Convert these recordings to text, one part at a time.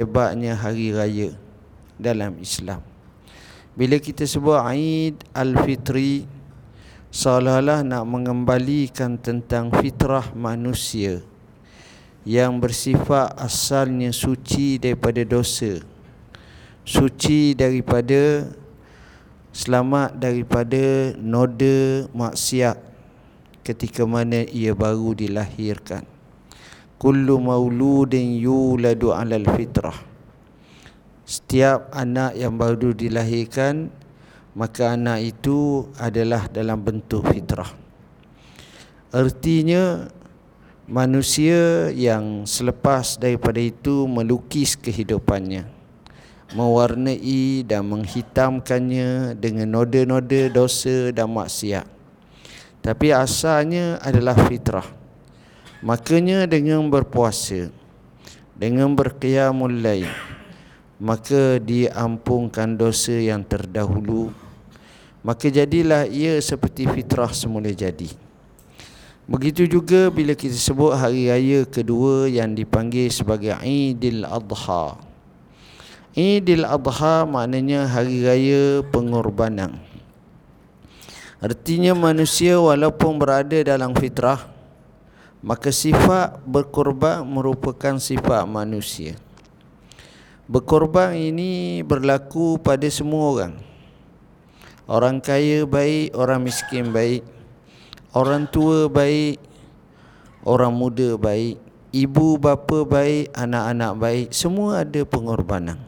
hebatnya hari raya dalam Islam. Bila kita sebut Eid Al-Fitri seolah-olah nak mengembalikan tentang fitrah manusia yang bersifat asalnya suci daripada dosa. Suci daripada selamat daripada noda maksiat ketika mana ia baru dilahirkan. Kullu mauludin yuladu alal fitrah. Setiap anak yang baru dilahirkan maka anak itu adalah dalam bentuk fitrah. Artinya manusia yang selepas daripada itu melukis kehidupannya mewarnai dan menghitamkannya dengan noda-noda dosa dan maksiat. Tapi asalnya adalah fitrah makanya dengan berpuasa dengan berqiyamul lail maka diampunkan dosa yang terdahulu. Maka jadilah ia seperti fitrah semula jadi. Begitu juga bila kita sebut hari raya kedua yang dipanggil sebagai Idul Adha. Idul Adha maknanya hari raya pengorbanan. Artinya manusia walaupun berada dalam fitrah maka sifat berkorban merupakan sifat manusia Berkorban ini berlaku pada semua orang. Orang kaya baik, orang miskin baik. Orang tua baik, orang muda baik. Ibu bapa baik, anak-anak baik. Semua ada pengorbanan.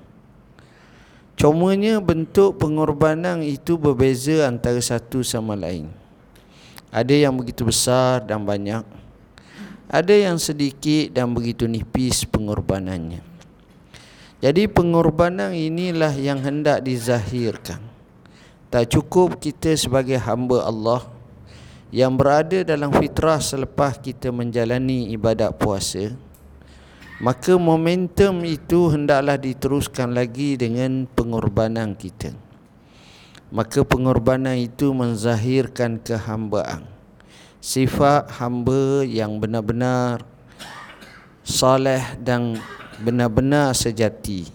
Cumanya bentuk pengorbanan itu berbeza antara satu sama lain. Ada yang begitu besar dan banyak. Ada yang sedikit dan begitu nipis pengorbanannya. Jadi pengorbanan inilah yang hendak dizahirkan. Tak cukup kita sebagai hamba Allah yang berada dalam fitrah selepas kita menjalani ibadat puasa. Maka momentum itu hendaklah diteruskan lagi dengan pengorbanan kita. Maka pengorbanan itu menzahirkan kehambaan. Sifat hamba yang benar-benar saleh dan benar-benar sejati.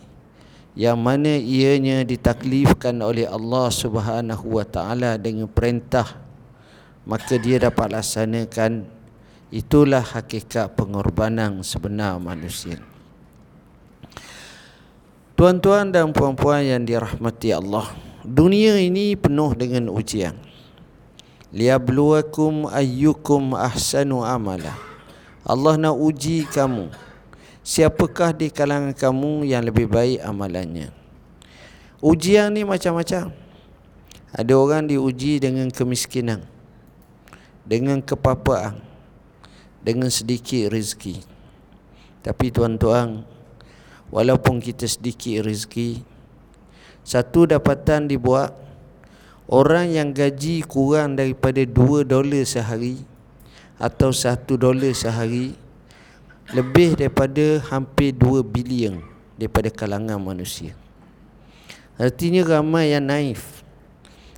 Yang mana ianya ditaklifkan oleh Allah Subhanahu wa taala dengan perintah maka dia dapat laksanakan. Itulah hakikat pengorbanan sebenar manusia. Tuan-tuan dan puan-puan yang dirahmati Allah dunia ini penuh dengan ujian liyabluwakum ayyukum ahsanu amala. Allah nak uji kamu. Siapakah di kalangan kamu yang lebih baik amalannya? Ujian ni macam-macam. Ada orang diuji dengan kemiskinan dengan kepapaan dengan sedikit rezeki. Tapi tuan-tuan walaupun kita sedikit rezeki satu dapatan dibuat orang yang gaji kurang daripada 2 dolar sehari atau 1 dolar sehari lebih daripada hampir 2 bilion daripada kalangan manusia. Artinya ramai yang naif.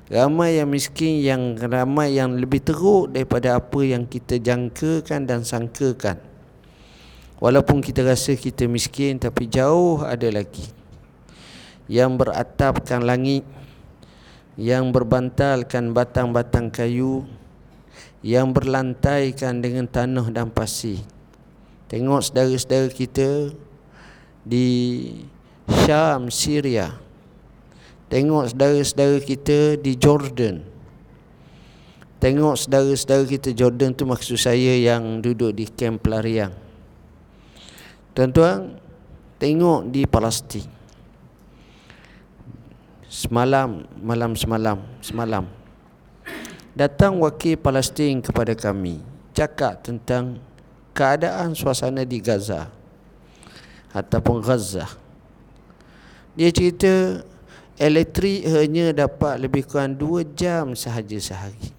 Ramai yang miskin yang ramai yang lebih teruk daripada apa yang kita jangkakan dan sangkakan. Walaupun kita rasa kita miskin tapi jauh ada lagi. Yang beratapkan langit yang berbantalkan batang-batang kayu yang berlantaikan dengan tanah dan pasir Tengok saudara-saudara kita di Syam, Syria. Tengok saudara-saudara kita di Jordan. Tengok saudara-saudara kita Jordan tu maksud saya yang duduk di kamp pelarian. Tuan-tuan, tengok di Palestin. Semalam, malam semalam, semalam. Datang wakil Palestin kepada kami. Cakap tentang keadaan suasana di Gaza ataupun Gaza. Dia cerita elektrik hanya dapat lebih kurang 2 jam sahaja sehari.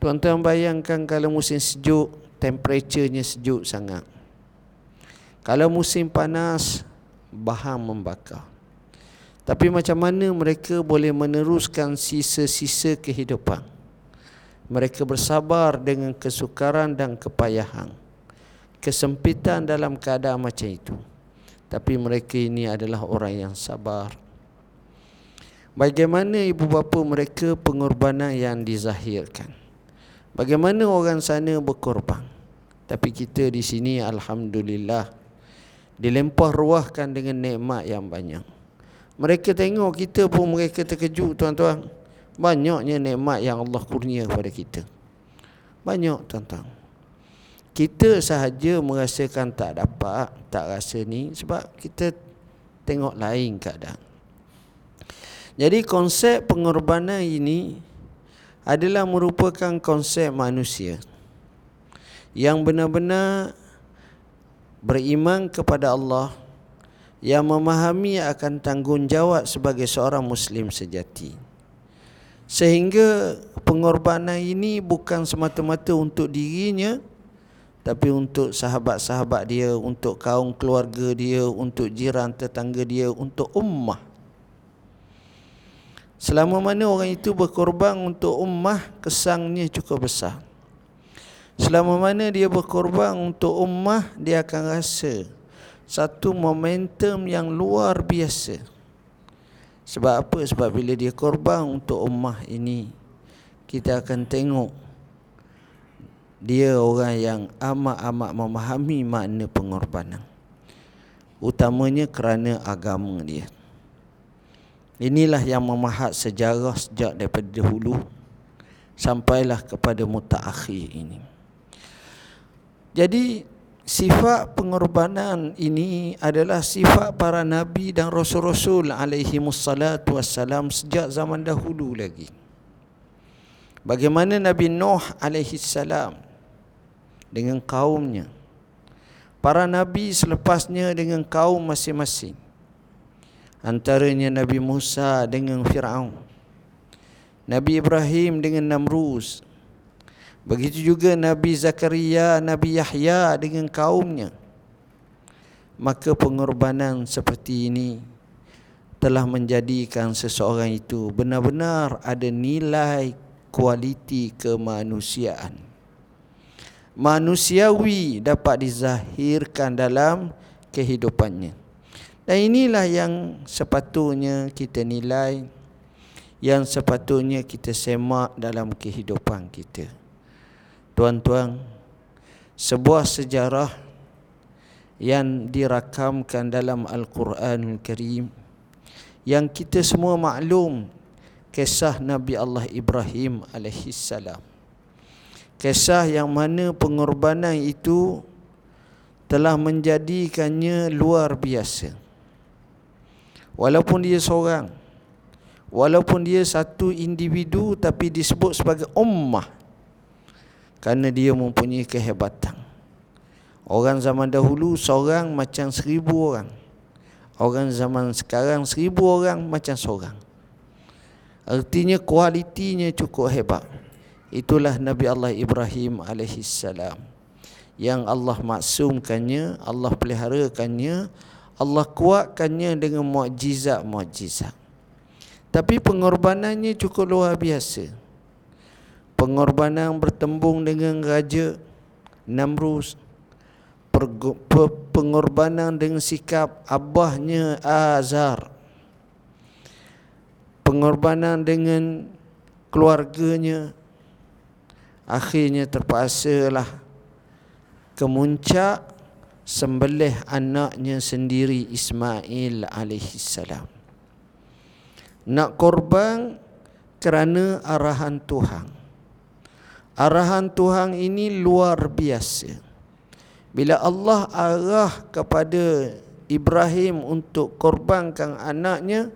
Tuan-tuan bayangkan kalau musim sejuk, temperaturenya sejuk sangat. Kalau musim panas, bahan membakar. Tapi macam mana mereka boleh meneruskan sisa-sisa kehidupan? mereka bersabar dengan kesukaran dan kepayahan kesempitan dalam keadaan macam itu. Tapi mereka ini adalah orang yang sabar. Bagaimana ibu bapa mereka pengorbanan yang dizahirkan? Bagaimana orang sana berkorban? Tapi kita di sini Alhamdulillah Dilempah ruahkan dengan nikmat yang banyak Mereka tengok kita pun mereka terkejut tuan-tuan. Banyaknya nikmat yang Allah kurnia kepada kita. Banyak tuan-tuan. Kita sahaja merasakan tak dapat Tak rasa ni Sebab kita tengok lain keadaan. Jadi konsep pengorbanan ini adalah merupakan konsep manusia yang benar-benar beriman kepada Allah yang memahami akan tanggungjawab sebagai seorang muslim sejati. Sehingga pengorbanan ini bukan semata-mata untuk dirinya tapi untuk sahabat-sahabat dia, untuk kaum keluarga dia, untuk jiran tetangga dia, untuk ummah. Selama mana orang itu berkorban untuk ummah Kesangnya cukup besar Selama mana dia berkorban untuk ummah Dia akan rasa Satu momentum yang luar biasa Sebab apa? Sebab bila dia korban untuk ummah ini Kita akan tengok Dia orang yang amat-amat memahami makna pengorbanan Utamanya kerana agama dia Inilah yang memahat sejarah sejak daripada dahulu sampailah kepada mutaakhir ini. Jadi sifat pengorbanan ini adalah sifat para nabi dan rasul-rasul alaihi wassalatu wassalam sejak zaman dahulu lagi. Bagaimana Nabi Nuh alaihi salam dengan kaumnya. Para nabi selepasnya dengan kaum masing-masing antaranya Nabi Musa dengan Firaun Nabi Ibrahim dengan Namrus begitu juga Nabi Zakaria Nabi Yahya dengan kaumnya. Maka pengorbanan seperti ini telah menjadikan seseorang itu benar-benar ada nilai kualiti kemanusiaan. Manusiawi dapat dizahirkan dalam kehidupannya. Dan inilah yang sepatutnya kita nilai Yang sepatutnya kita semak dalam kehidupan kita Tuan-tuan Sebuah sejarah Yang dirakamkan dalam Al-Quranul Karim Yang kita semua maklum Kisah Nabi Allah Ibrahim AS Kisah yang mana pengorbanan itu Telah menjadikannya luar biasa. Walaupun dia seorang Walaupun dia satu individu Tapi disebut sebagai ummah Kerana dia mempunyai kehebatan. Orang zaman dahulu seorang macam seribu orang. Orang zaman sekarang seribu orang macam seorang. Artinya kualitinya cukup hebat. Itulah Nabi Allah Ibrahim AS Yang Allah maksumkannya Allah peliharakannya Allah kuatkannya dengan mukjizat-mukjizat. Tapi pengorbanannya cukup luar biasa. Pengorbanan bertembung dengan raja Namrus. Pengorbanan dengan sikap abahnya Azar. Pengorbanan dengan keluarganya. Akhirnya terpaksalah kemuncak sembelih anaknya sendiri Ismail alaihi salam. Nak korban kerana arahan Tuhan. Arahan Tuhan ini luar biasa. Bila Allah arah kepada Ibrahim untuk korbankan anaknya,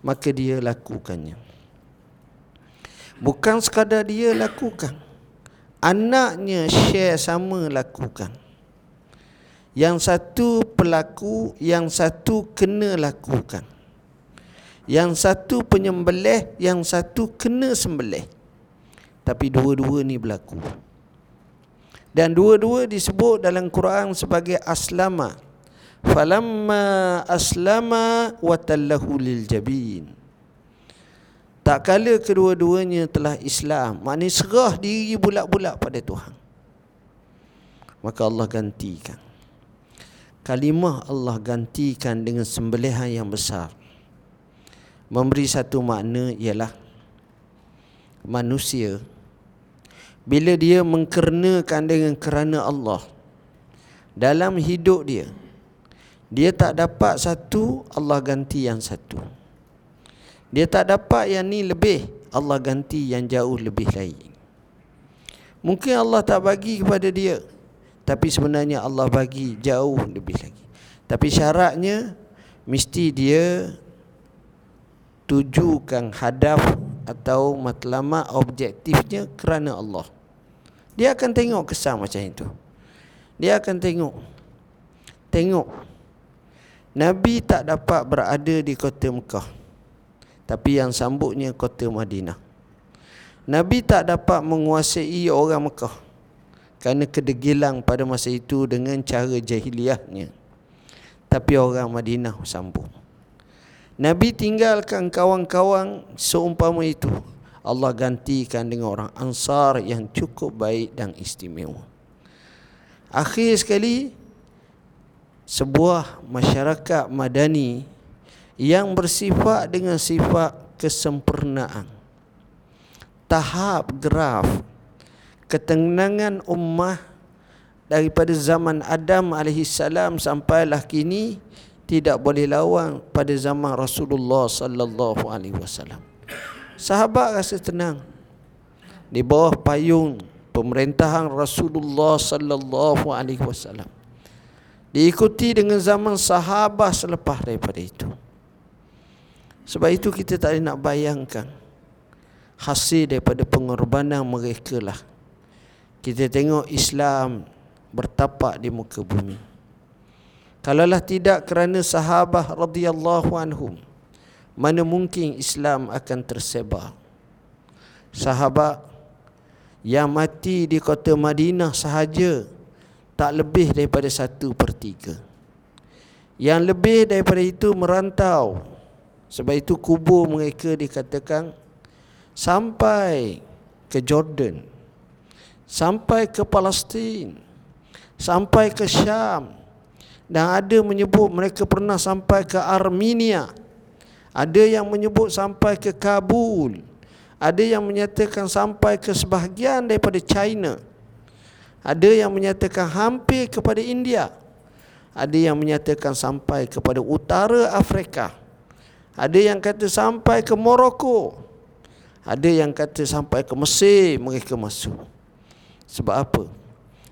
maka dia lakukannya. Bukan sekadar dia lakukan. Anaknya share sama lakukan. Yang satu pelaku, yang satu kena lakukan. Yang satu penyembelih, yang satu kena sembelih. Tapi dua-dua ni berlaku. Dan dua-dua disebut dalam Quran sebagai aslama. Falamma aslama wa tallahu lil jabin. Tak kala kedua-duanya telah Islam, maknanya serah diri bulat-bulat pada Tuhan. Maka Allah gantikan. kalimah Allah gantikan dengan sembelihan yang besar memberi satu makna ialah manusia bila dia mengkernakan dengan kerana Allah dalam hidup dia dia tak dapat satu Allah ganti yang satu. Dia tak dapat yang ni lebih Allah ganti yang jauh lebih lain. Mungkin Allah tak bagi kepada dia tapi sebenarnya Allah bagi jauh lebih lagi. Tapi syaratnya mesti dia tujukan hadaf atau matlamat objektifnya kerana Allah. Dia akan tengok kesan macam itu. Dia akan tengok. Tengok. Nabi tak dapat berada di kota Mekah. Tapi yang sambutnya kota Madinah. Nabi tak dapat menguasai orang Mekah. Kerana kedegilang pada masa itu dengan cara jahiliahnya. Tapi orang Madinah sambung. Nabi tinggalkan kawan-kawan seumpama itu. Allah gantikan dengan orang ansar yang cukup baik dan istimewa. Akhir sekali, sebuah masyarakat madani yang bersifat dengan sifat kesempurnaan. Tahap graf ketenangan ummah daripada zaman Adam AS sampailah kini tidak boleh lawan pada zaman Rasulullah sallallahu alaihi wasallam. Sahabat rasa tenang di bawah payung pemerintahan Rasulullah sallallahu alaihi wasallam. Diikuti dengan zaman sahabat selepas daripada itu. Sebab itu kita tak nak bayangkan hasil daripada pengorbanan mereka lah. Kita tengok Islam bertapak di muka bumi. Kalaulah tidak kerana sahabat radhiyallahu anhum mana mungkin Islam akan tersebar. Sahabat yang mati di kota Madinah sahaja tak lebih daripada satu per tiga. Yang lebih daripada itu merantau. Sebab itu kubur mereka dikatakan sampai ke Jordan. Sampai ke Palestin. Sampai ke Syam dan ada menyebut mereka pernah sampai ke Armenia. Ada yang menyebut sampai ke Kabul. Ada yang menyatakan sampai ke sebahagian daripada China. Ada yang menyatakan hampir kepada India. Ada yang menyatakan sampai kepada utara Afrika. Ada yang kata sampai ke Morocco. Ada yang kata sampai ke Mesir mereka masuk. Sebab apa?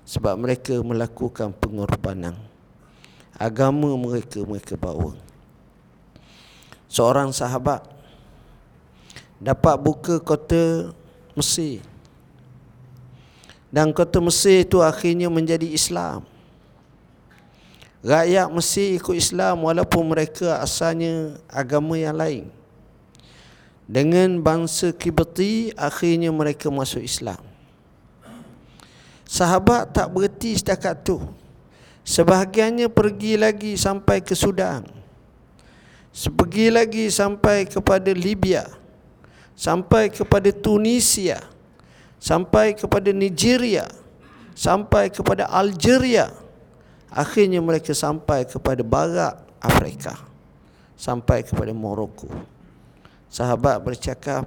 Sebab mereka melakukan pengorbanan agama mereka mereka bawa seorang sahabat dapat buka kota Mesir. Dan kota Mesir itu akhirnya menjadi Islam. Rakyat Mesir ikut Islam walaupun mereka asalnya agama yang lain. Dengan bangsa Kibati akhirnya mereka masuk Islam. Sahabat tak berhenti setakat tu Sebahagiannya pergi lagi sampai ke Sudan Pergi lagi sampai kepada Libya. Sampai kepada Tunisia. Sampai kepada Nigeria. Sampai kepada Algeria. Akhirnya mereka sampai kepada barat Afrika. Sampai kepada Morocco. Sahabat bercakap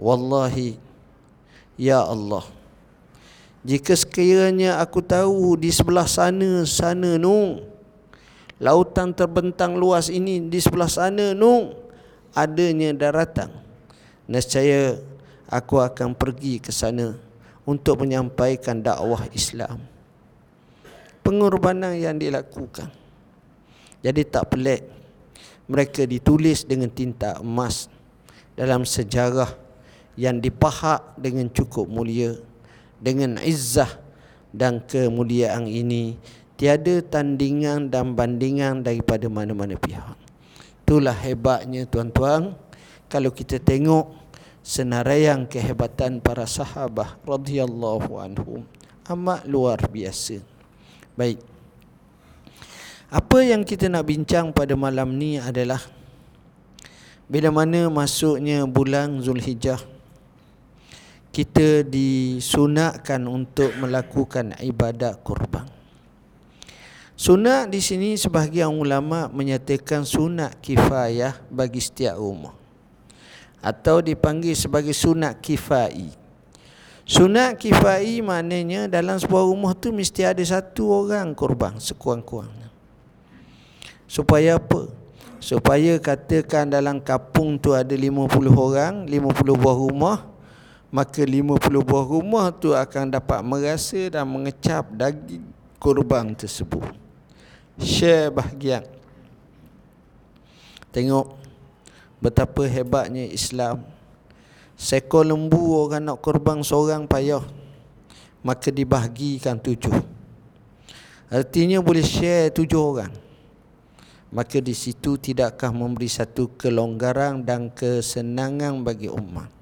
Wallahi Ya Allah jika sekiranya aku tahu di sebelah sana sana nu lautan terbentang luas ini di sebelah sana nu adanya daratan nescaya aku akan pergi ke sana untuk menyampaikan dakwah Islam. Pengorbanan yang dilakukan. Jadi tak pelik. Mereka ditulis dengan tinta emas dalam sejarah yang dipahat dengan cukup mulia dengan izzah dan kemuliaan ini tiada tandingan dan bandingan daripada mana-mana pihak. Itulah hebatnya tuan-tuan kalau kita tengok senaraian kehebatan para sahabat radhiyallahu anhum amat luar biasa. Baik. Apa yang kita nak bincang pada malam ni adalah bila mana masuknya bulan Zulhijjah kita disunatkan untuk melakukan ibadat kurban. Sunat di sini sebahagian ulama menyatakan sunat kifayah bagi setiap rumah. Atau dipanggil sebagai sunat kifai. Sunat kifai maknanya dalam sebuah rumah tu mesti ada satu orang korban sekurang-kurangnya. Supaya apa? Supaya katakan dalam kampung tu ada 50 orang, 50 buah rumah, maka 50 buah rumah tu akan dapat merasa dan mengecap daging korban tersebut. Share bahagian. Tengok betapa hebatnya Islam. Seekor lembu orang nak korban seorang payah maka dibahagikan tujuh. Artinya boleh share tujuh orang. Maka di situ tidakkah memberi satu kelonggaran dan kesenangan bagi umat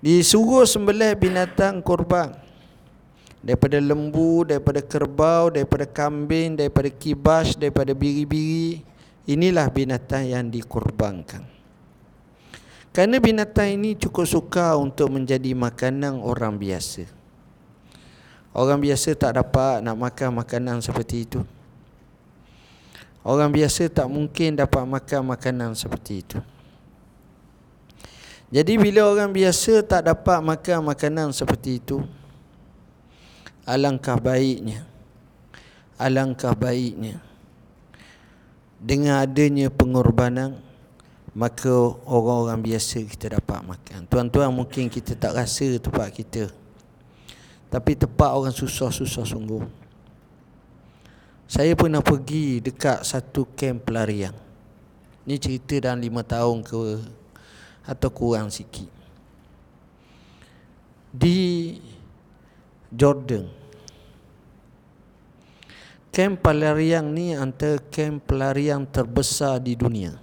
disuruh sembelih binatang korban daripada lembu, daripada kerbau, daripada kambing, daripada kibas, daripada biri-biri. Inilah binatang yang dikorbankan. Kerana binatang ini cukup suka untuk menjadi makanan orang biasa. Orang biasa tak dapat nak makan makanan seperti itu. Orang biasa tak mungkin dapat makan makanan seperti itu. Jadi bila orang biasa tak dapat makan makanan seperti itu, alangkah baiknya alangkah baiknya. Dengan adanya pengorbanan maka orang-orang biasa kita dapat makan. Tuan-tuan mungkin kita tak rasa tempat kita. Tapi tempat orang susah-susah sungguh. Saya pernah pergi dekat satu kem pelarian. Ni cerita dalam lima tahun ke atau kurang sikit di Jordan. Kem pelarian ni antara kem pelarian terbesar di dunia.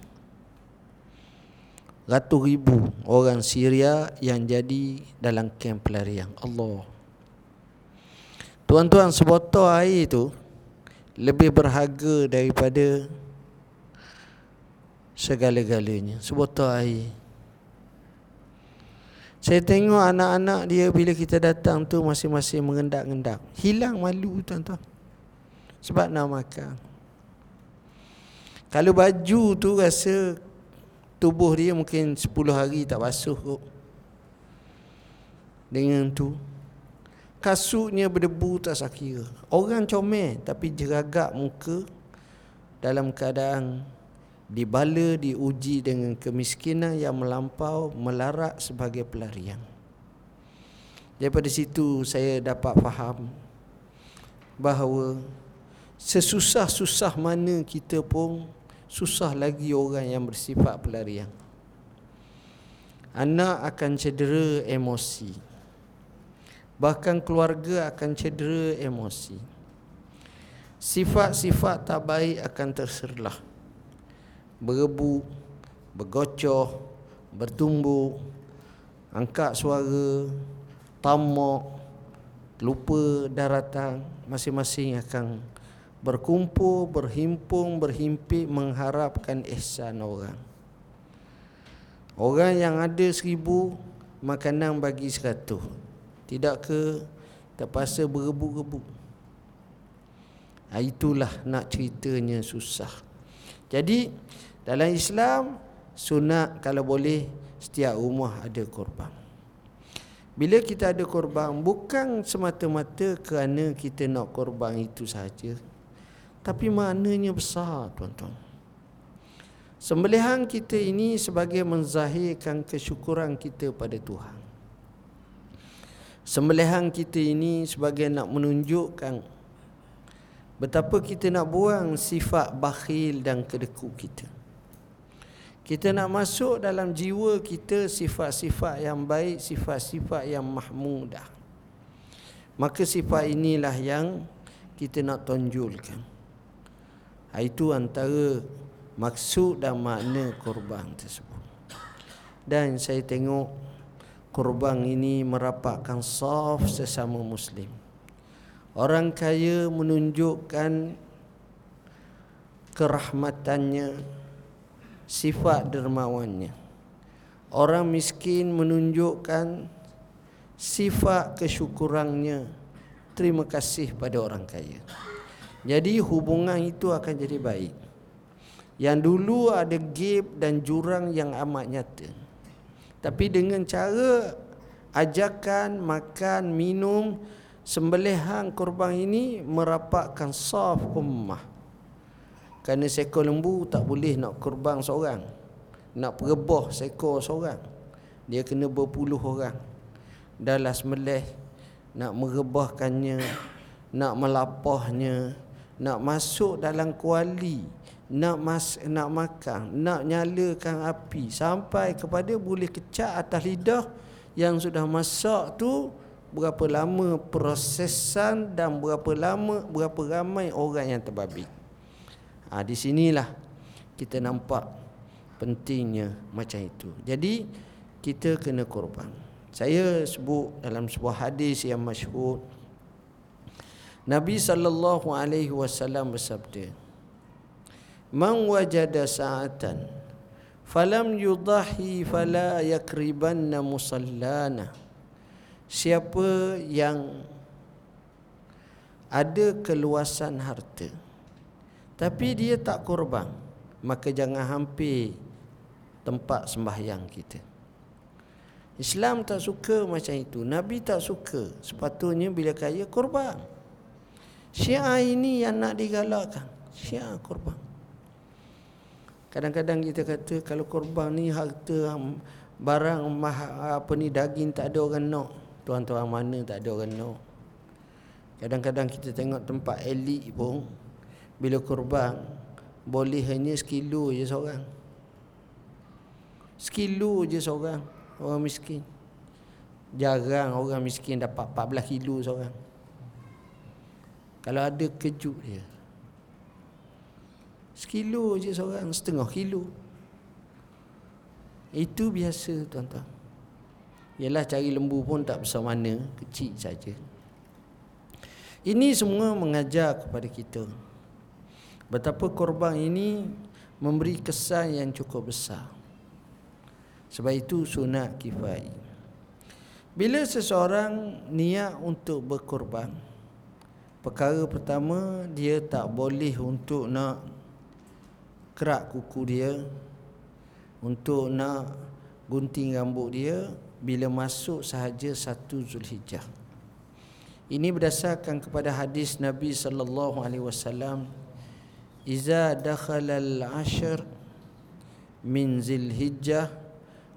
Ratus ribu orang Syria yang jadi dalam kem pelarian. Allah. Tuan-tuan sebotol air itu lebih berharga daripada segala-galanya. Sebotol air. Saya tengok anak-anak dia bila kita datang tu masing-masing mengendak-endak. Hilang malu tuan-tuan. Sebab nak makan. Kalau baju tu rasa tubuh dia mungkin 10 hari tak basuh kot. Dengan tu. Kasutnya berdebu tak sakira. Orang comel tapi jeragak muka dalam keadaan dibala diuji dengan kemiskinan yang melampau melarak sebagai pelarian. Daripada situ saya dapat faham bahawa sesusah-susah mana kita pun susah lagi orang yang bersifat pelarian. Anak akan cedera emosi. Bahkan keluarga akan cedera emosi. Sifat-sifat tak baik akan terserlah berebu, bergocoh, bertumbuh, angkat suara, tamak, lupa daratan, masing-masing akan berkumpul, berhimpun, berhimpit mengharapkan ihsan orang. Orang yang ada seribu, makanan bagi seratus. Tidak ke terpaksa berebu-rebu. Itulah nak ceritanya susah. Jadi dalam Islam sunat kalau boleh setiap rumah ada korban. Bila kita ada korban bukan semata-mata kerana kita nak korban itu saja. Tapi maknanya besar tuan-tuan. Sembelihan kita ini sebagai menzahirkan kesyukuran kita pada Tuhan. Sembelihan kita ini sebagai nak menunjukkan betapa kita nak buang sifat bakhil dan kedekut kita. Kita nak masuk dalam jiwa kita sifat-sifat yang baik, sifat-sifat yang mahmudah. Maka sifat inilah yang kita nak tonjolkan. Itu antara maksud dan makna korban tersebut. Dan saya tengok korban ini merapatkan saf sesama muslim. Orang kaya menunjukkan kerahmatannya, sifat dermawannya. Orang miskin menunjukkan sifat kesyukurannya. Terima kasih pada orang kaya. Jadi hubungan itu akan jadi baik. Yang dulu ada gap dan jurang yang amat nyata. Tapi dengan cara ajakan makan minum sembelihan korban ini merapatkan saf ummah. Kerana seekor lembu tak boleh nak korban seorang. Nak perebah seekor seorang. Dia kena berpuluh orang. Dalam sembelih nak merebahkannya, nak melapahnya, nak masuk dalam kuali nak mas nak makan nak nyalakan api sampai kepada boleh kecak atas lidah yang sudah masak tu berapa lama prosesan dan berapa lama berapa ramai orang yang terbabit ha, di sinilah kita nampak pentingnya macam itu. Jadi kita kena korban. Saya sebut dalam sebuah hadis yang masyhur Nabi sallallahu alaihi wasallam bersabda Man wajada sa'atan falam yudahi fala yakribanna musallana Siapa yang ada keluasan harta tapi dia tak korban maka jangan hampir tempat sembahyang kita. Islam tak suka macam itu. Nabi tak suka. Sepatutnya bila kaya korban. Syiah ini yang nak digalakkan. Syiah korban. Kadang-kadang kita kata Kalau korban ni harta Barang apa ni daging tak ada orang nak Tuan-tuan mana tak ada orang nak Kadang-kadang kita tengok tempat elit pun Bila korban Boleh hanya sekilo je seorang. Sekilo je seorang Orang miskin. Jarang orang miskin dapat 14 kilo seorang. Kalau ada kejut dia. Sekilo je seorang Setengah kilo. Itu biasa tuan-tuan Yalah cari lembu pun tak besar mana Kecil saja. Ini semua mengajar kepada kita. Betapa korban ini Memberi kesan yang cukup besar. Sebab itu sunat kifai. Bila seseorang niat untuk berkorban Perkara pertama dia tak boleh untuk nak kerak kuku dia untuk nak gunting rambut dia bila masuk sahaja satu Zulhijjah. Ini berdasarkan kepada hadis Nabi sallallahu alaihi wasallam Iza dakhala al-ashr min Zulhijjah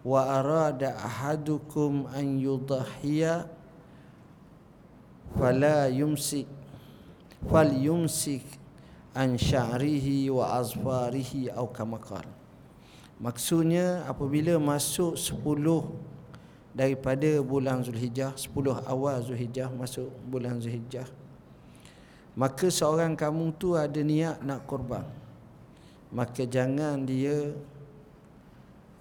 wa arada ahadukum an yudhiya fala yumsik fal yumsik an sya'rihi wa azfarihi au kama maksudnya apabila masuk 10 daripada bulan Zulhijjah 10 awal Zulhijjah masuk bulan Zulhijjah. Maka seorang kamu tu ada niat nak korban. Maka jangan dia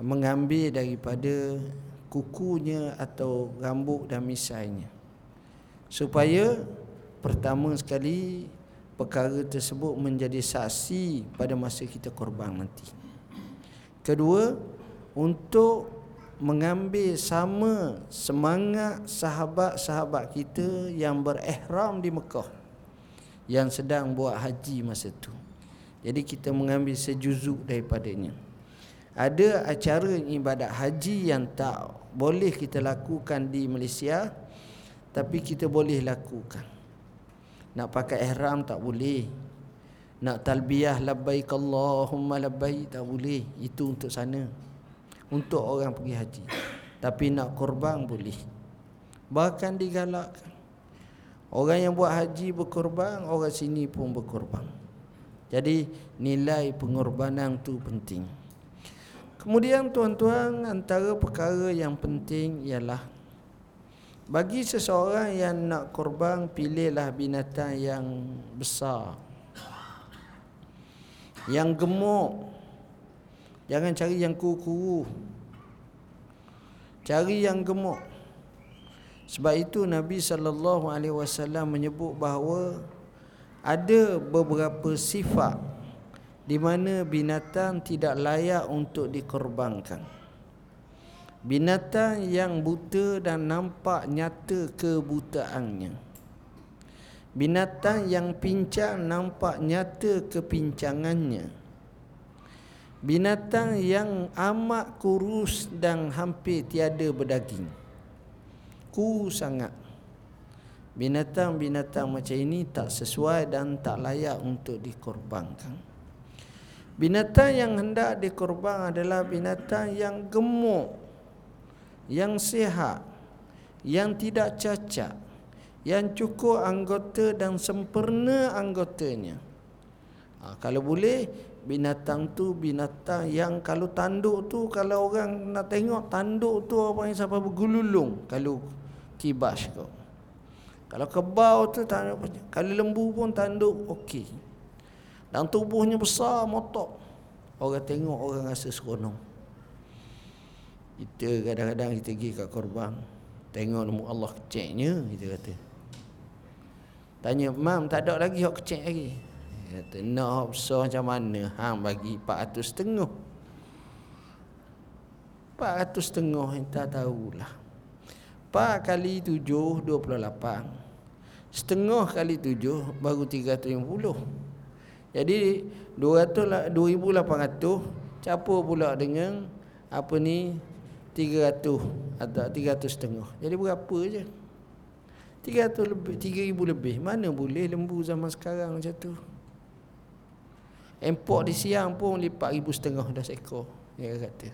mengambil daripada kukunya atau rambut dan misainya. Supaya pertama sekali perkara tersebut menjadi saksi pada masa kita korban nanti. Kedua, untuk mengambil sama semangat sahabat-sahabat kita yang berihram di Mekah yang sedang buat haji masa itu. Jadi kita mengambil sejuzuk daripadanya. Ada acara ibadat haji yang tak boleh kita lakukan di Malaysia tapi kita boleh lakukan. Nak pakai ihram tak boleh. Nak talbiyah labbaik Allahumma labbaik tak boleh. Itu untuk sana. Untuk orang pergi haji. Tapi nak korban boleh. Bahkan digalakkan. Orang yang buat haji berkorban, orang sini pun berkorban. Jadi nilai pengorbanan tu penting. Kemudian tuan-tuan antara perkara yang penting ialah bagi seseorang yang nak korban Pilihlah binatang yang besar Yang gemuk Jangan cari yang kuru-kuru Cari yang gemuk Sebab itu Nabi SAW menyebut bahawa Ada beberapa sifat di mana binatang tidak layak untuk dikorbankan. Binatang yang buta dan nampak nyata kebutaannya Binatang yang pincang nampak nyata kepincangannya. Binatang yang amat kurus dan hampir tiada berdaging. Ku sangat. Binatang-binatang macam ini tak sesuai dan tak layak untuk dikorbankan. Binatang yang hendak dikorban adalah binatang yang gemuk, yang sihat, yang tidak cacat, yang cukup anggota dan sempurna anggotanya. Ha, kalau boleh, binatang tu binatang yang kalau tanduk tu, kalau orang nak tengok tanduk tu apa yang sampai bergululung, kalau kibas kau. Kalau kebau tu tanduk, kalau lembu pun tanduk okey. Dan tubuhnya besar motok. Orang tengok orang rasa seronok. Kita kadang-kadang kita pergi kat korban. Tengok nama Allah keceknya kita kata. Tanya, "Mam, tak ada lagi hok kecek lagi?" Kata, "Nak besar macam mana? Hang bagi 400 setengah." 400 setengah kita tahulah. 4 kali 7 28. Setengah kali 7 baru 350. Jadi 200 2800 campur pula dengan apa ni 300 atau 300 setengah. Jadi berapa je? 300 lebih 3000 lebih. Mana boleh lembu zaman sekarang macam tu? Import di siang pun 4000 setengah dah seekor. Dia kata.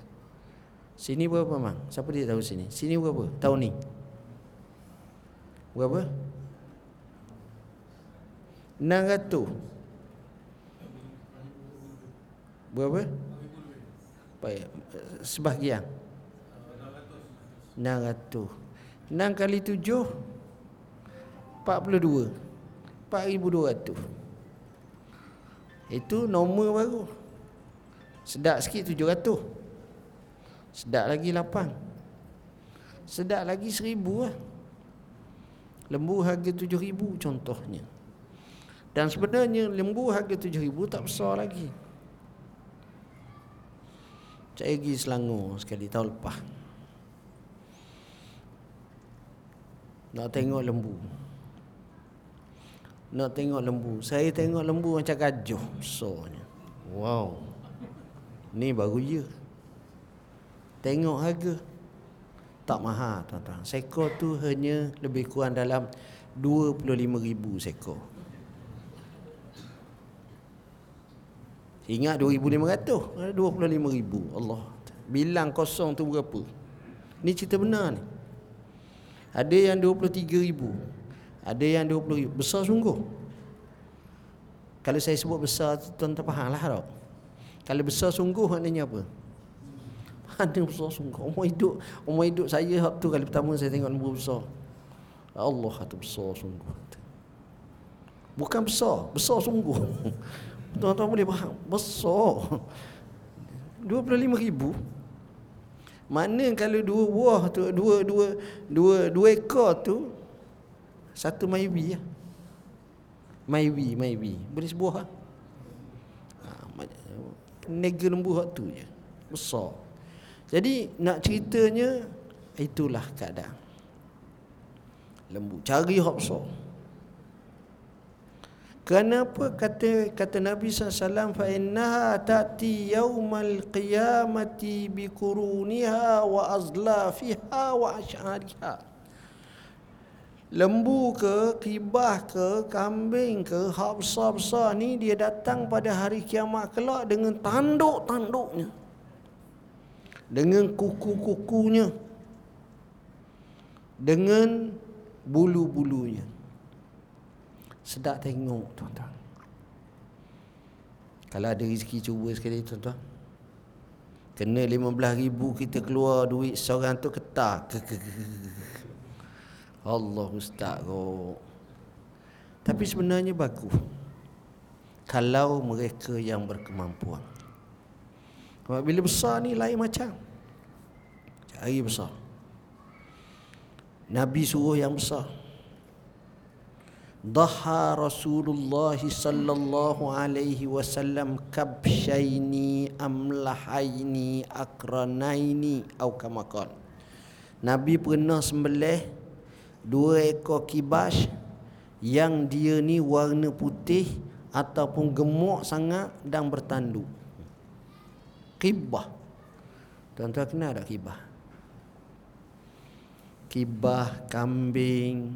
Sini berapa mang? Siapa dia tahu sini? Sini berapa? Tahun ni. Berapa? 600 Berapa? Baik. Sebahagian. 600. 6 kali 7 42. 4200. Itu nombor baru. Sedap sikit 700. Sedap lagi 8. Sedap lagi 1000 lah. Lembu harga 7000 contohnya. Dan sebenarnya lembu harga 7000 tak besar lagi. Saya pergi Selangor sekali tahun lepas Nak tengok lembu Nak tengok lembu. Saya tengok lembu macam gajah Besarnya Wow. Ni baru je. Tengok harga. Tak mahal tuan-tuan. Sekor tu hanya lebih kurang dalam 25 ribu sekor Ingat 2500 25 ribu. Allah. Bilang kosong tu berapa? Ni cerita benar ni. Ada yang 23 ribu Ada yang 20 ribu. Besar sungguh. Kalau saya sebut besar Tuan tak faham lah tak Kalau besar sungguh maknanya apa? Mana besar sungguh. Umur hidup Umur hidup saya tu kali pertama saya tengok nombor besar. Allah kata besar sungguh. Bukan besar Besar sungguh. Tuan-tuan boleh faham? Besar. 25 ribu. Mana kalau dua buah tu Dua dua dua dua ekor tu Satu maybe ya. Maybe maybe Boleh sebuah ha? Nega lembu tu je. Besar. Jadi nak ceritanya Itulah keadaan. Lembu. Cari hak besar. Kenapa kata kata Nabi SAW fa innaha ta'ti yaumal qiyamati bi quruniha wa azlafiha wa ash'ariha Lembu ke, kibah ke, kambing ke, besar-besar ni dia datang pada hari kiamat kelak dengan tanduk-tanduknya. Dengan kuku-kukunya. Dengan bulu-bulunya. Sedap tengok tuan-tuan Kalau ada rezeki cuba sekali tuan-tuan Kena belas ribu kita keluar duit seorang tu ketak Allah Ustaz Tapi sebenarnya bagus. Kalau mereka yang berkemampuan. Bila besar ni lain macam. Cari besar. Nabi suruh yang besar. Dha Rasulullah sallallahu alaihi wasallam kabshaini amlahaini akranaini au kama Nabi pernah sembelih dua ekor kibas yang dia ni warna putih ataupun gemuk sangat dan bertanduk. Kibah. Tuan-tuan kenal tak kibah? Kibah, kambing,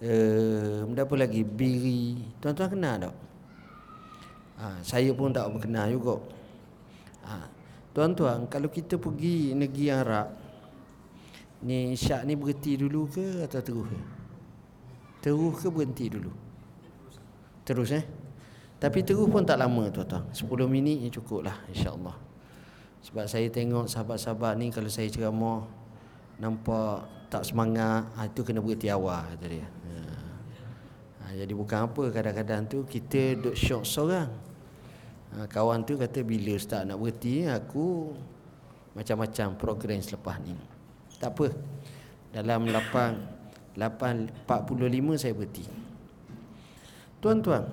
eh, apa lagi? Biri. Tuan-tuan kenal tak? Ha, saya pun tak kenal juga. Ha, tuan-tuan, kalau kita pergi negeri Arab, ni syak ni berhenti dulu ke atau terus ke? Terus ke berhenti dulu? Terus eh? Tapi terus pun tak lama tuan-tuan 10 minit ni cukup lah insyaAllah Sebab saya tengok sahabat-sahabat ni Kalau saya ceramah Nampak tak semangat ha, Itu kena berhenti awal kata dia ha. Ha, Jadi bukan apa kadang-kadang tu Kita duduk syok seorang ha, Kawan tu kata bila start nak berhenti Aku macam-macam program selepas ni Tak apa Dalam 8 8.45 saya berhenti Tuan-tuan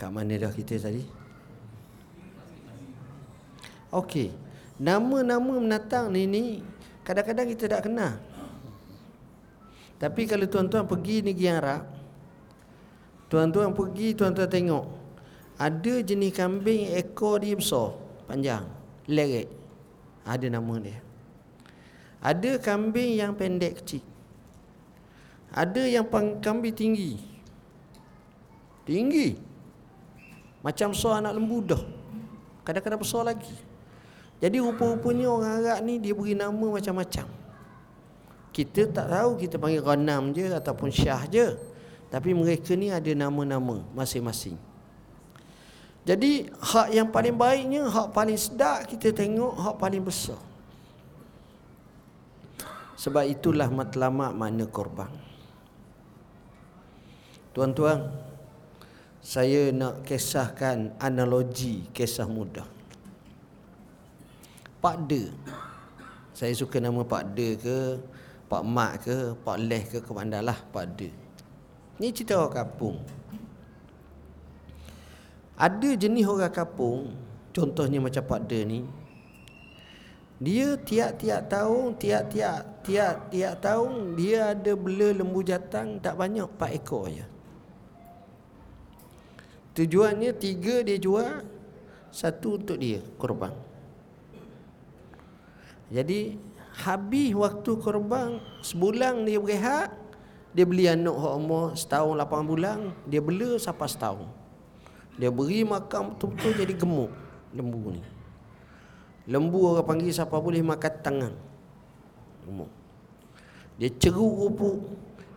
Kat mana dah kita tadi? Okey. Nama-nama menatang ni ni kadang-kadang kita tak kenal. Tapi kalau tuan-tuan pergi negeri Arab, tuan-tuan pergi, tuan-tuan tengok. Ada jenis kambing ekor dia besar, panjang, lerek. Ada nama dia. Ada kambing yang pendek kecil. Ada yang kambing tinggi. Tinggi. Macam besar anak lembu dah. Kadang-kadang besar lagi. Jadi rupa-rupanya orang Arab ni dia beri nama macam-macam. Kita tak tahu kita panggil ghanam je ataupun syah je. Tapi mereka ni ada nama-nama masing-masing. Jadi hak yang paling baiknya, hak paling sedap kita tengok hak paling besar. Sebab itulah matlamat makna korban. Tuan-tuan, saya nak kisahkan analogi kisah mudah. Pak De. Saya suka nama Pak De ke, Pak Mak ke, Pak Leh ke, ke lah Pak De. Ini cerita orang kampung. Ada jenis orang kampung, contohnya macam Pak De ni, dia tiap-tiap tahun tiap-tiap tiap-tiap tahun dia ada bela lembu jatang tak banyak 4 ekor je. Tujuannya tiga dia jual satu untuk dia korban. Jadi habis waktu korban sebulan dia berehat dia beli anak umur setahun lapan bulan dia bela sampai setahun dia beri makan betul-betul jadi gemuk lembu ni Lembu orang panggil siapa boleh makan tangan. Dia ceruk rupu,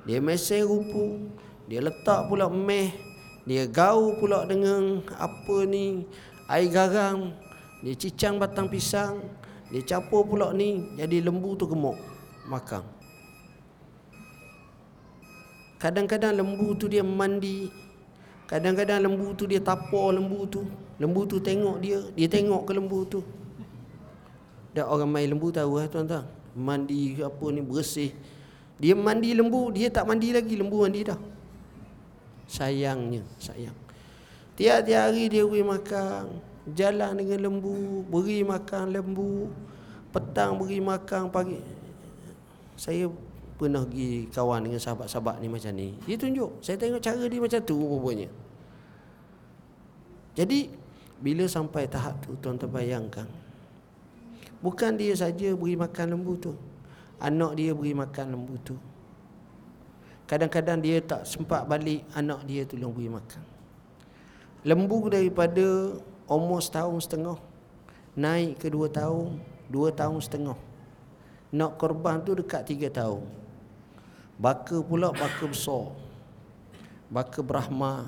dia mesej rupu, dia letak pula meh, dia gaul pula dengan apa ni air garam, dia cicang batang pisang, dia capur pula ni jadi lembu tu gemuk makan. Kadang-kadang lembu tu dia mandi, kadang-kadang lembu tu dia tapor lembu tu. Lembu tu tengok dia, dia tengok ke lembu tu. Dan orang main lembu tahu lah tuan-tuan. Mandi apa ni bersih. Dia mandi lembu Dia tak mandi lagi lembu mandi dah. Sayangnya Sayang. Tiap-tiap hari dia beri makan. Jalan dengan lembu Beri makan lembu. Petang beri makan pagi. Saya pernah pergi kawan dengan sahabat-sahabat ni macam ni. Dia tunjuk. Saya tengok cara dia macam tu rupanya Jadi Bila sampai tahap tu Tuan-tuan bayangkan Bukan dia saja beri makan lembu tu. Anak dia beri makan lembu tu. Kadang-kadang dia tak sempat balik anak dia tolong beri makan. Lembu daripada umur setahun setengah naik ke dua tahun, dua tahun setengah. Nak korban tu dekat tiga tahun. Baka pula baka besar. Baka Brahma.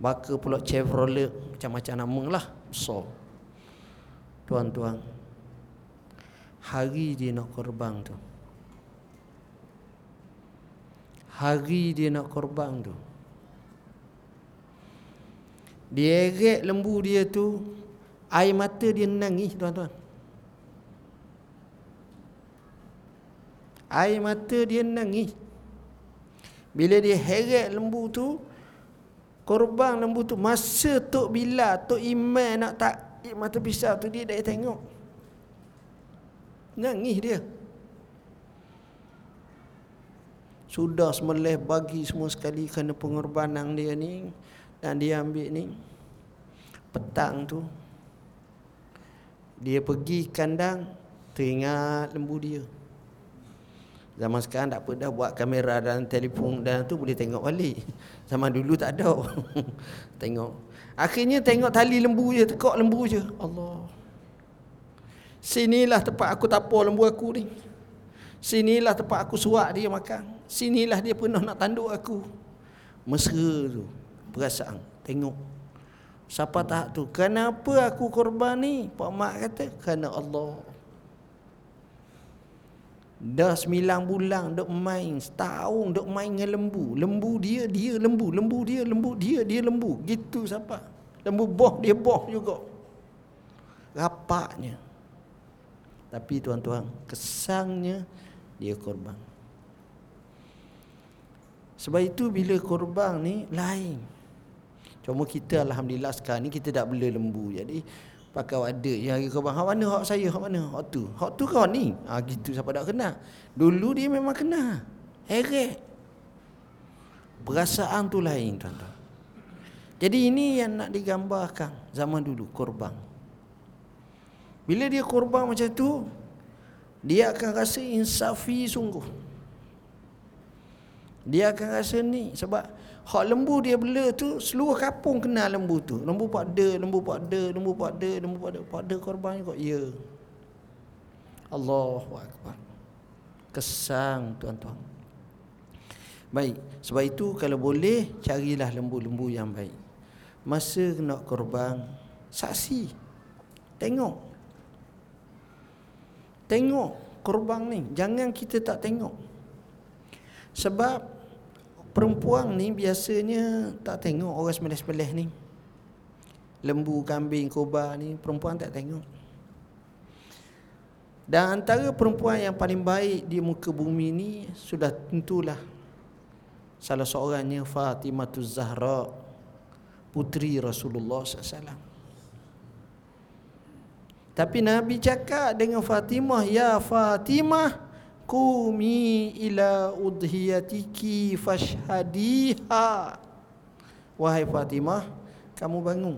Baka pula Chevrolet macam-macam nama lah besar. Tuan-tuan, hari dia nak korban tu. Hari dia nak korban tu. Dia eret lembu dia tu air mata dia nangis tuan-tuan. Air mata dia nangis. Bila dia heret lembu tu korban lembu tu masa tok bila tok iman nak tak mata pisau tu dia dah tengok Nangis dia. Sudah semelih bagi semua sekali kerana pengorbanan dia ni dan dia ambil ni petang tu dia pergi kandang teringat lembu dia zaman sekarang tak apa dah buat kamera dan telefon dan tu boleh tengok balik zaman dulu tak ada tengok akhirnya tengok tali lembu je tekak lembu je Allah sinilah tempat aku tapur lembu aku ni sinilah tempat aku suak dia makan Sinilah dia pernah nak tanduk aku. Mesra tu. Perasaan. Tengok. Siapa tak tu? Kenapa aku korban ni? Pak Mak kata. Kerana Allah. Dah sembilan bulan duk main. Setahun duk main dengan lembu. Lembu dia, dia lembu. Lembu dia, lembu dia, dia lembu. Gitu siapa? Lembu boh, dia boh juga. Rapaknya. Tapi tuan-tuan, kesangnya dia korban. Sebab itu bila korban ni lain. Cuma kita alhamdulillah sekarang ni kita tak bela lembu. Jadi pakai ada yang hari korban. Hak mana hak saya? Hak mana? Hak tu. Hak tu kau ni. Ha, gitu siapa tak kenal. Dulu dia memang kenal. Heret. Perasaan tu lain tuan-tuan. Jadi ini yang nak digambarkan zaman dulu korban. Bila dia korban macam tu, dia akan rasa insafi sungguh. Dia akan rasa ni sebab hak lembu dia bela tu seluruh kampung kenal lembu tu. Lembu pak de, lembu pak de, lembu pak de, lembu pak de, pak de korban juga. Ya. Allahu akbar. Kesang tuan-tuan. Baik, sebab itu kalau boleh carilah lembu-lembu yang baik. Masa nak korban saksi. Tengok. Tengok korban ni. Jangan kita tak tengok. Sebab perempuan ni biasanya tak tengok orang sebelah-sebelah ni. Lembu, kambing, kobar ni perempuan tak tengok. Dan antara perempuan yang paling baik di muka bumi ni sudah tentulah salah seorangnya Fatimah Zahra putri Rasulullah SAW. Tapi Nabi cakap dengan Fatimah, Ya Fatimah, Qumi ila udhiyatiki fashhadiha. Wahai Fatimah Kamu bangun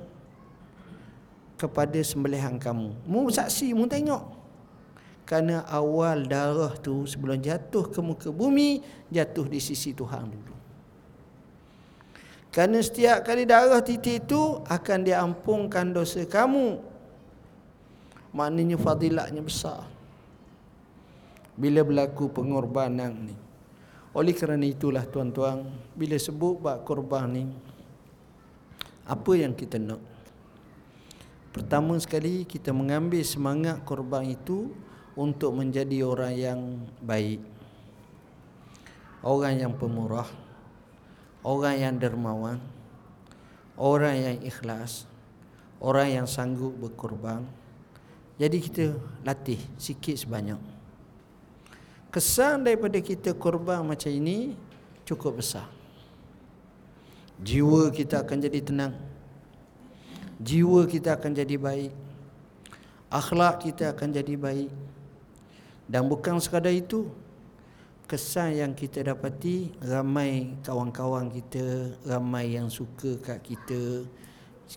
Kepada sembelihan kamu. Mu saksi, mu tengok. Kerana awal darah tu Sebelum jatuh ke muka bumi Jatuh di sisi Tuhan dulu. Kerana setiap kali darah titik itu Akan diampunkan dosa kamu. Maknanya fadilatnya besar bila berlaku pengorbanan ni. Oleh kerana itulah tuan-tuan, bila sebut bab korban ni, apa yang kita nak? Pertama sekali kita mengambil semangat korban itu untuk menjadi orang yang baik. Orang yang pemurah, orang yang dermawan, orang yang ikhlas, orang yang sanggup berkorban. Jadi kita latih sikit sebanyak kesan daripada kita korban macam ini cukup besar. Jiwa kita akan jadi tenang. Jiwa kita akan jadi baik. Akhlak kita akan jadi baik. Dan bukan sekadar itu, kesan yang kita dapati ramai kawan-kawan kita, ramai yang suka kat kita.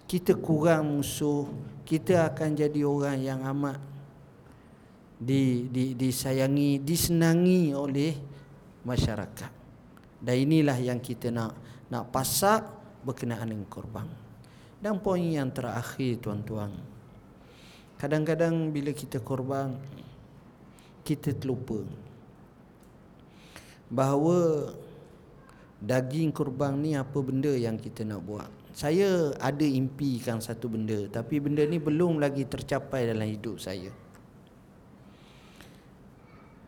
Kita kurang musuh, kita akan jadi orang yang amat di, di, disayangi, disenangi oleh masyarakat. Dan inilah yang kita nak nak pasak berkenaan dengan korban. Dan poin yang terakhir tuan-tuan. Kadang-kadang bila kita korban kita terlupa bahawa daging korban ni apa benda yang kita nak buat. Saya ada impikan satu benda tapi benda ni belum lagi tercapai dalam hidup saya.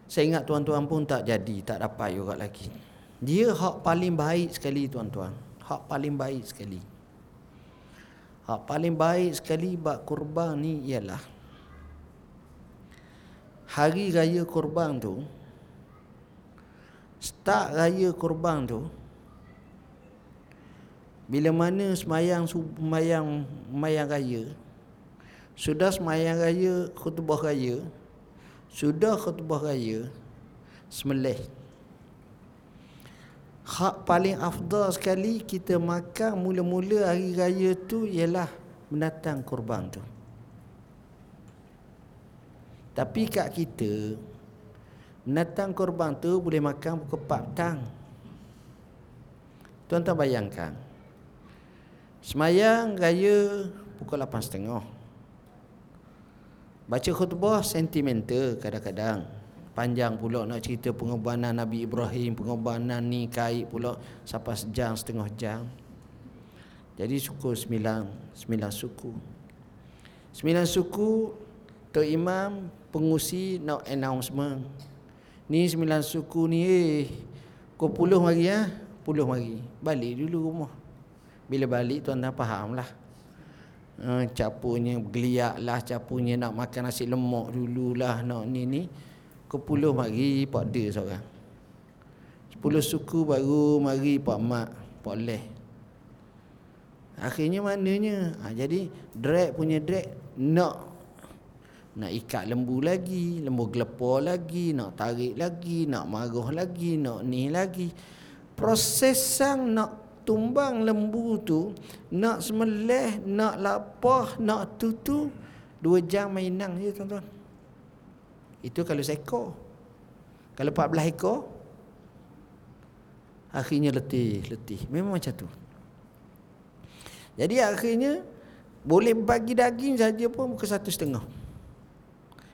Saya ingat tuan-tuan pun tak jadi, tak dapat juga lagi. Dia hak paling baik sekali tuan-tuan. Hak paling baik sekali. Hak paling baik sekali bak kurban ni ialah hari raya kurban tu start raya kurban tu bila mana semayang semayang semayang raya sudah semayang raya khutbah raya Sudah khutbah raya Semelih Hak paling afdal sekali Kita makan mula-mula hari raya tu Ialah menatang kurban tu. Tapi kat kita Menatang kurban tu boleh makan pukul 4 petang. Tuan-tuan bayangkan Semayang raya pukul 8.30 Baca khutbah sentimental kadang-kadang. Panjang pula nak cerita pengorbanan Nabi Ibrahim Pengorbanan ni kait pula Sampai sejam setengah jam. Jadi suku sembilan Sembilan suku. Sembilan suku Tok Imam pengusi nak announcement. Ni sembilan suku ni eh Kau puluh mari ya Puluh mari Balik dulu rumah. Bila balik tuan-tuan faham lah uh, capunya geliak lah capunya nak makan nasi lemak dululah nak ni ni. Ke puluh mari pak de seorang. Sepuluh suku baru mari pak mak pak leh. Akhirnya maknanya? Ha, jadi drag punya drag nak nak ikat lembu lagi lembu gelepar lagi nak tarik lagi nak marah lagi nak ni lagi. Proses sang nak tumbang lembu tu nak semelih, nak lapah, nak tutu dua jam mainang je tuan-tuan. Itu kalau seekor. Kalau 14 ekor akhirnya letih, letih. Memang macam tu. Jadi akhirnya boleh bagi daging saja pun ke satu setengah.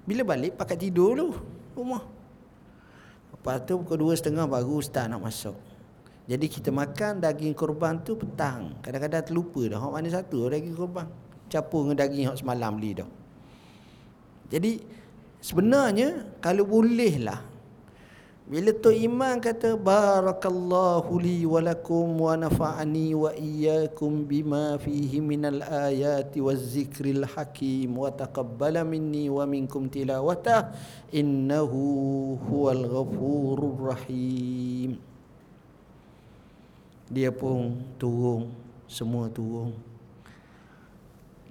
Bila balik pakai tidur dulu rumah. Lepas tu pukul dua setengah baru start nak masuk. Jadi kita makan daging korban tu petang. Kadang-kadang terlupa dah. Hak mana satu daging korban. Capur dengan daging hak semalam beli dah. Jadi sebenarnya kalau boleh lah. Bila tu iman kata barakallahu li wa lakum wa nafa'ani wa iyyakum bima fihi minal ayati waz zikril hakim wa taqabbala minni wa minkum tilawatah innahu huwal ghafurur rahim dia pun turun semua turun.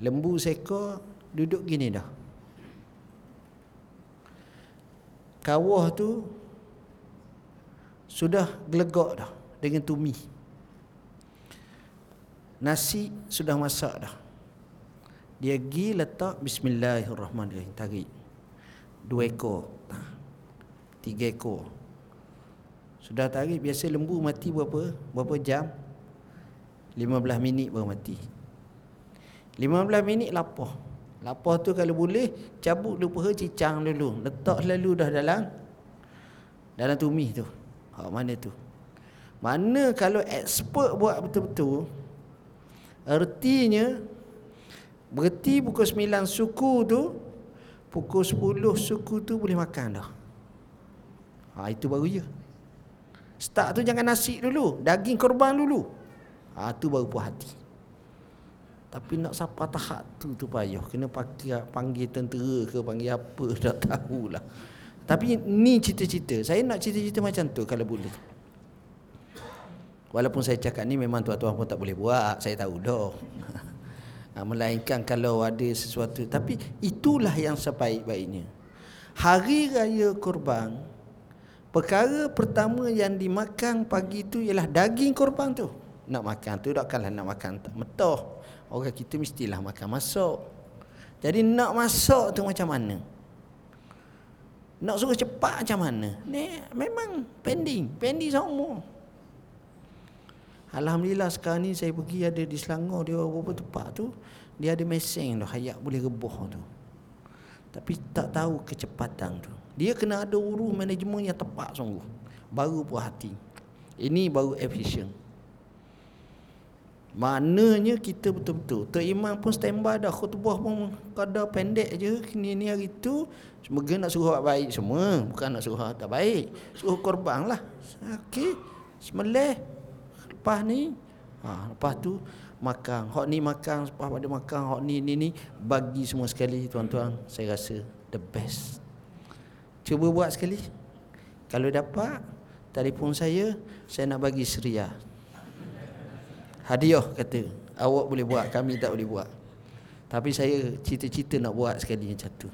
Lembu seekor duduk gini dah. Kawah tu sudah gelegak dah dengan tumi nasi sudah masak dah. Dia pergi letak bismillahirrahmanirrahim. Tarik dua ekor. Tiga ekor sudah tarik biasa lembu mati berapa? Berapa jam? 15 minit baru mati. 15 minit lapar. Lapar tu kalau boleh cabut dulu peha cicang dulu. Letak lalu dah dalam dalam tumi tu. Ha mana tu? Mana kalau expert buat betul-betul artinya berarti pukul 9 suku tu pukul 10 suku tu boleh makan dah. Ha itu baru. Ya. Start tu jangan nasi dulu, daging korban dulu. Ha tu baru puas hati. Tapi nak siapa tahap tu tu payah. Kena panggil, panggil tentera ke panggil apa dah tahulah. Tapi ni cita-cita. Saya nak cita-cita macam tu kalau boleh. Walaupun saya cakap ni memang tuan-tuan pun tak boleh buat. Saya tahu dah. Melainkan kalau ada sesuatu. Tapi itulah yang sebaik-baiknya. Hari Raya Kurban Perkara pertama yang dimakan pagi tu ialah daging korban tu. Nak makan tu takkanlah nak makan tak metoh. Orang kita mestilah makan masuk. Jadi nak masuk tu macam mana? Nak suruh cepat macam mana? Ni memang pending, pending semua. Alhamdulillah sekarang ni saya pergi ada di Selangor dia beberapa tempat tu dia ada mesin tu hayat boleh reboh tu. Tapi tak tahu kecepatan tu. Dia kena ada urus manajemen yang tepat sungguh. Baru puas hati. Ini baru efisien. Maknanya kita betul-betul Tok Imam pun standby dah Khutbah pun kadar pendek je. Ni ni hari tu Semoga nak suruh baik semua. Bukan nak suruh tak baik. Suruh korban lah. Okey Semelih Lepas ni ha, Lepas tu Makan. Hak ni makan Lepas pada makan Hak ni ni ni. Bagi semua sekali tuan-tuan Saya rasa The best Cuba buat sekali. Kalau dapat, telefon saya, saya nak bagi seria. Hadiah kata, awak boleh buat, kami tak boleh buat. Tapi saya cita-cita nak buat sekali macam tu.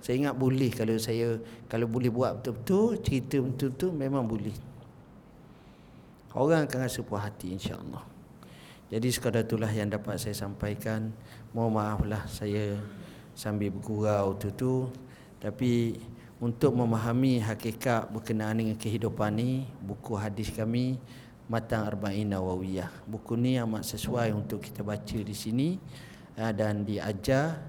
Saya ingat boleh kalau saya kalau boleh buat betul-betul cerita betul-betul memang boleh. Orang akan rasa puas hati insya-Allah. Jadi sekadar itulah yang dapat saya sampaikan. Mohon maaflah saya sambil bergurau tu tu tapi untuk memahami hakikat berkenaan dengan kehidupan ni buku hadis kami Matang Arba'in Nawawiyah. Buku ni amat sesuai untuk kita baca di sini ah, dan diajar.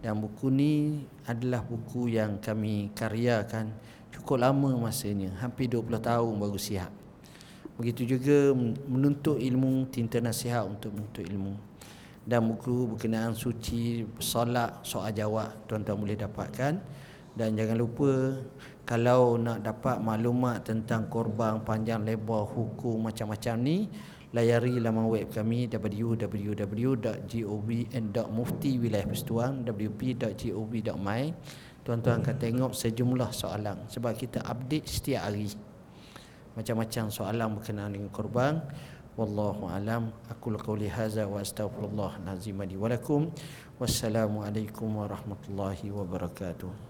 Dan buku ni adalah buku yang kami karyakan cukup lama masanya hampir 20 tahun baru siap begitu juga menuntut ilmu tinta nasihat untuk menuntut ilmu. Dan buku berkenaan suci solat soal jawab tuan-tuan boleh dapatkan dan jangan lupa kalau nak dapat maklumat tentang korban panjang lebar hukum macam-macam ni layari laman web kami www.gov.mufti wilayah persatuan wp.gov.my tuan-tuan akan tengok sejumlah soalan sebab kita update setiap hari. Macam-macam soalan berkenaan dengan korban. Wallahu alam. Aku qauli hadza wa astaghfirullah nazim li wa lakum. Wassalamu alaikum warahmatullahi wabarakatuh